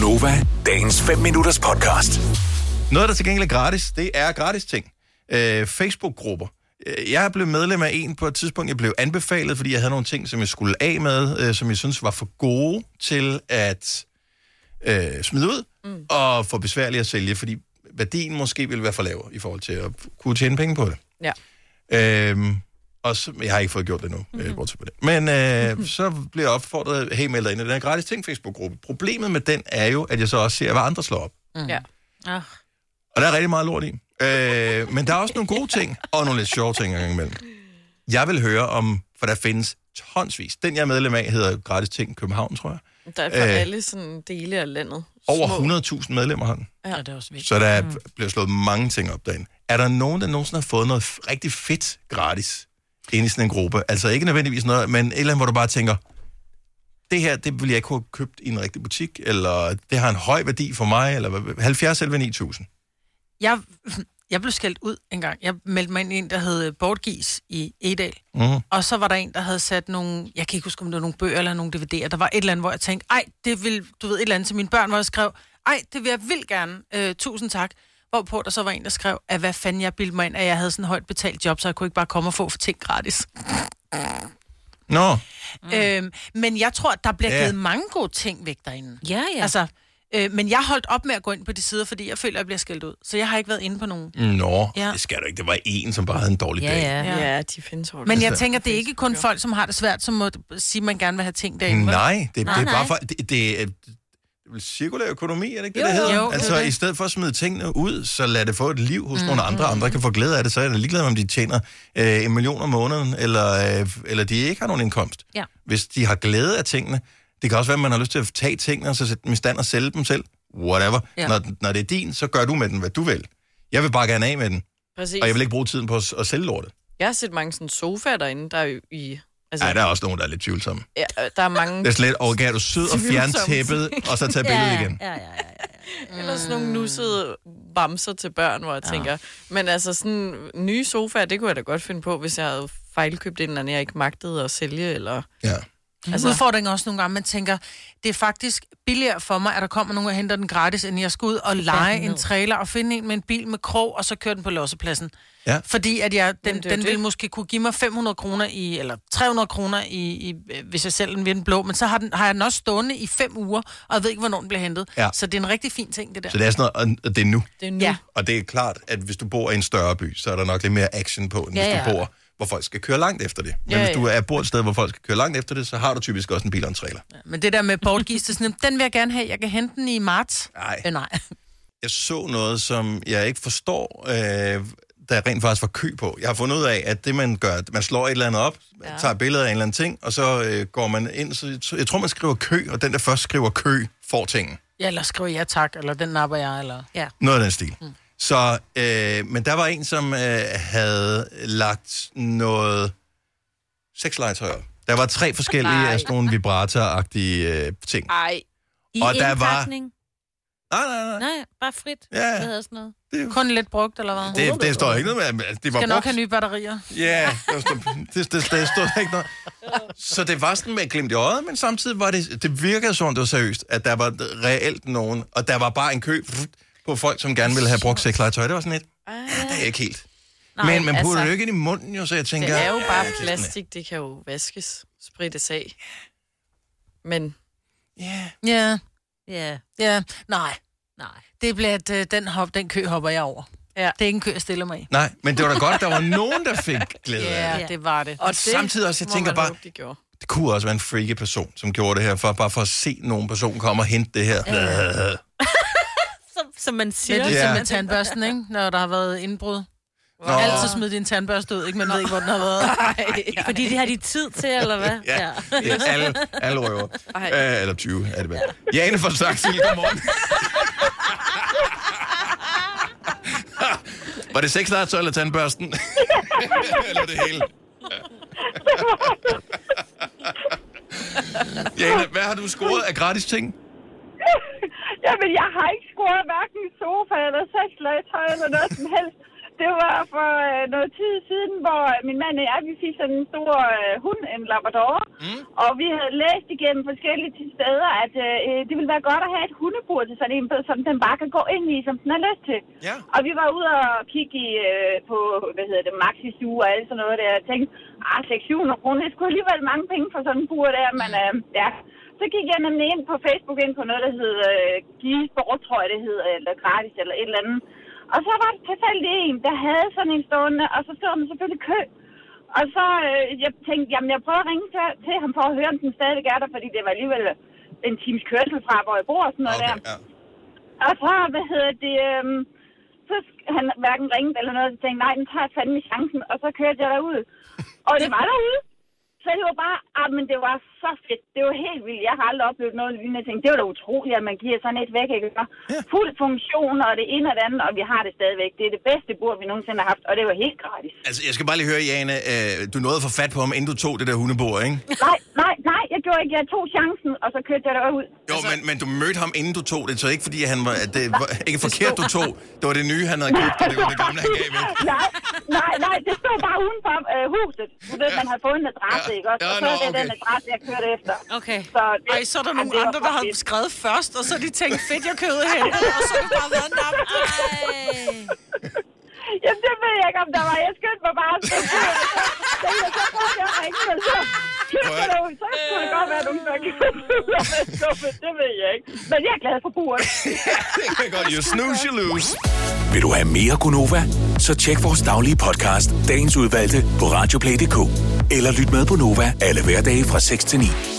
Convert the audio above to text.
Gunova, dagens 5 minutters podcast. Noget, der til gengæld er gratis, det er gratis ting. Øh, Facebook-grupper. Øh, Jeg blev medlem af en på et tidspunkt, jeg blev anbefalet, fordi jeg havde nogle ting, som jeg skulle af med, øh, som jeg synes var for gode til at øh, smide ud, mm. og for besværligt at sælge, fordi værdien måske ville være for lav i forhold til at kunne tjene penge på det. Ja. Øhm, og så, jeg har ikke fået gjort det nu, mm-hmm. bortset på det. Men øh, så bliver jeg opfordret, hey, meld dig ind i den her gratis ting Facebook-gruppe. Problemet med den er jo, at jeg så også ser, hvad andre slår op. Ja. Ah. Og der er rigtig meget lort i. Øh, men der er også nogle gode ting, og nogle lidt sjove ting engang imellem. Jeg vil høre om, for der findes tonsvis. Den, jeg er medlem af, hedder Gratis Ting København, tror jeg. Der er for Øh. alle sådan dele af landet. Over Små. 100.000 medlemmer har den. Ja, det er også vigtigt. Så der mm. bliver slået mange ting op derinde. Er der nogen, der nogensinde har fået noget rigtig fedt gratis ind i sådan en gruppe? Altså ikke nødvendigvis noget, men et eller andet, hvor du bare tænker, det her, det ville jeg ikke have købt i en rigtig butik, eller det har en høj værdi for mig, eller hvad- 70 eller 9000. Jeg, jeg blev skældt ud en gang. Jeg meldte mig ind i en, der hed Bortgis i Edal. Mm. Og så var der en, der havde sat nogle, jeg kan ikke huske, om det var nogle bøger eller nogle DVD'er. Der var et eller andet, hvor jeg tænkte, ej, det vil, du ved, et eller andet til mine børn, hvor jeg skrev, ej, det vil jeg vildt gerne, øh, tusind tak. Hvorpå der så var en, der skrev, at hvad fanden jeg bildte mig ind, at jeg havde sådan et højt betalt job, så jeg kunne ikke bare komme og få for ting gratis. Nå, Mm. Øhm, men jeg tror, at der bliver Ja. givet mange gode ting væk derinde. Ja, ja. Altså, øh, men jeg holdt op med at gå ind på de sider, fordi jeg føler, at jeg bliver skældt ud. Så jeg har ikke været inde på nogen. Nå, ja. Det skal du ikke. Det var en, som bare havde en dårlig ja, dag. ja. Ja. Ja, de findes hårdt. Men jeg Altså- tænker, det er ikke kun folk, som har det svært, som må sige, at man gerne vil have ting derinde. Nej, det, Nej, det er bare nej. for... Det, det, vel cirkulær økonomi, er det ikke det, Jo, det hedder? jo, det altså, det. i stedet for at smide tingene ud, så lad det få et liv hos mm, nogle andre. Andre kan få glæde af det, så er da ligeglad med, om de tjener øh, en million om måneden, eller, øh, eller de ikke har nogen indkomst. Ja. Hvis de har glæde af tingene, det kan også være, at man har lyst til at tage tingene, og så sætte dem i stand og sælge dem selv. Whatever. Ja. Når, når det er din, så gør du med den, hvad du vil. Jeg vil bare gerne af med den, Præcis. og jeg vil ikke bruge tiden på at, at sælge lortet. Jeg har set mange sådan sofaer derinde, der er i... Altså, Nej, der er også nogen, der er lidt tvivlsomme. ja, der er mange... Det er slet, og er du sød og fjerne tæppet, og så tage billedet ja, igen. Ja, ja, ja, ja. Eller sådan nogle nussede bamser til børn, hvor jeg ja. tænker... Men altså sådan nye sofaer, det kunne jeg da godt finde på, hvis jeg havde fejlkøbt en eller anden, jeg ikke magtede at sælge, eller... Ja. Altså, Altså- Udfordringen også nogle gange, man tænker, det er faktisk billigere for mig, at der kommer nogen og henter den gratis, end jeg skal ud og lege en trailer og finde en med en bil med krog, og så køre den på lossepladsen. Ja. Fordi at jeg, den, den det. vil måske kunne give mig 500 kroner i, eller 300 kroner i, i, hvis jeg sælger den ved den blå, men så har, den, har jeg den også stående i fem uger, og jeg ved ikke, hvornår den bliver hentet. Ja. Så det er en rigtig fin ting, det der. Så det er sådan noget, og det er nu. Det er nu. Ja. Og det er klart, at hvis du bor i en større by, så er der nok lidt mere action på, end Ja, hvis du ja. bor, hvor folk skal køre langt efter det. Men Ja, hvis du ja. er bor et sted, hvor folk skal køre langt efter det, så har du typisk også en bil og en trailer. Men det der med er sådan, den vil jeg gerne have, jeg kan hente den i marts. Nej. Øh, nej. Jeg så noget, som jeg ikke forstår, øh, der rent faktisk var kø på. Jeg har fundet ud af, at det man gør, man slår et eller andet op, ja. tager et billede af en eller anden ting, og så øh, går man ind, så jeg tror, man skriver kø, og den, der først skriver kø, får tingen. Ja, eller skriver ja tak, eller den napper jeg, eller... ja. Noget af den stil. Mm. Så, øh, men der var en, som øh, havde lagt noget sexlegetøj op. Der var tre forskellige Nej. af sådan nogle vibrator-agtige øh, ting. Ej, I Og der var-? Nej, nej, nej. Nej, bare frit. Ja. Hvad hedder sådan noget? Det, Kun lidt brugt, eller hvad? det, det står ikke noget med, det var skal nok brugt. have nye batterier. Ja, det, stod, det, det, det stod der ikke noget. Så det var sådan med glimt i øjet, men samtidig var det, det virkede som, det var seriøst, at der var reelt nogen, og der var bare en kø på folk, som gerne ville have brugt sexlegetøj. Det var sådan lidt, Ej, det er ikke helt. Nej, men man putter altså- det jo ikke ind i munden, jo, så jeg tænker... det er jo bare ja, det er sådan, plastik, det kan jo vaskes, sprittes af. Men Ja, Ja, Ja, ja, nej. nej. Det bliver, at øh, den, hop, den kø hopper jeg over. Ja. Det er ikke en kø, jeg stiller mig i. Nej, men det var da godt, der var nogen, der fik glæde af det. Ja, det var det. og det samtidig også, jeg tænker bare- håbe, de gjorde. Det kunne også være en freaky person, som gjorde det her, for, bare for at se nogen person komme og hente det her. Ja. Som, man Det siger. er Ja. ligesom med tandbørsten, ikke? Når der har været indbrud. Nå. Altid smid din tandbørste ud, ikke? Man ved ikke, hvor den har været. Fordi det har de tid til, eller hvad? Ja, ja alle, alle røver. Ej. Æ, eller 20 er det vel. Jane fra Saxil, godmorgen. Var det sexlegetøj eller tandbørsten? eller det hele? Jane, hvad har du scoret af gratis ting? Jamen, jeg har ikke scoret hverken sofa eller sexlegetøj eller noget som helst. Det var for øh, noget tid siden, hvor min mand og jeg, vi fik sådan en stor øh, hund, en labrador. Mm. Og vi havde læst igennem forskellige steder, at øh, det ville være godt at have et hundebur til sådan en, som den bare kan gå ind i, som den har lyst til. Ja. Og vi var ude og kigge i, øh, på, hvad hedder det, Maxi Zoo og alt sådan noget der. Jeg tænkte, ah, 600 kroner, det skulle alligevel mange penge for sådan en bur der, men øh, ja. Så gik jeg nemlig ind på Facebook ind på noget, der hed øh, Give Sport, tror jeg det hed, eller gratis, eller et eller andet. Og så var det tilfældigt en, der havde sådan en stående, og så stod man selvfølgelig kø. Og så øh, jeg tænkte, jamen jeg prøver at ringe til, til ham for at høre, om den stadig er der, fordi det var alligevel en times kørsel fra, hvor jeg bor og sådan noget Okay, der. ja. Og så, hvad hedder det, øhm, så han hverken ringede eller noget, så tænkte nej, den tager fandme chancen, og så kørte jeg derud. Og det var derude. Så det var bare, ah, men det var så fedt. Det var helt vildt. Jeg har aldrig oplevet noget lignende. Jeg tænkte, det var da utroligt, at man giver sådan et væk, ikke? Ja. Fuld funktion, og det ene og det andet, og vi har det stadigvæk. Det er det bedste bord, vi nogensinde har haft, og det var helt gratis. Altså, jeg skal bare lige høre, Jane, øh, du nåede at få fat på ham, inden du tog det der hundebord, ikke? Nej, gjorde ikke. Jeg tog chancen, og så kørte jeg derud. Jo, altså... men, men du mødte ham, inden du tog det, så ikke fordi han var, at det var ikke forkert, du tog. Det var det nye, han havde købt, og det var det gamle, han gav væk. nej, nej, nej, det stod bare uden for øh, huset. Du ved, man har fået en adresse, Ja. ikke også? Ja, Og så nå, er det den okay. adresse, jeg kørte efter. Okay. Så, det, Ej, så er der nogle andre, der for har skrevet først, og så har de tænkt, fedt, jeg købte hentet, og så er det bare været namt. Jamen, det ved jeg ikke, om der var. Jeg skyndte mig bare. Så så så ringe, men så kigger Prøv at- der ud. Så kunne det godt være, at nogen der kan Det ved jeg ikke. Men jeg er glad for buret. det kan godt. You snooze, you lose. Vil du have mere Gunova? Så tjek vores daglige podcast, dagens udvalgte, på radioplay.dk. Eller lyt med på Nova alle hverdage fra 6 til 9.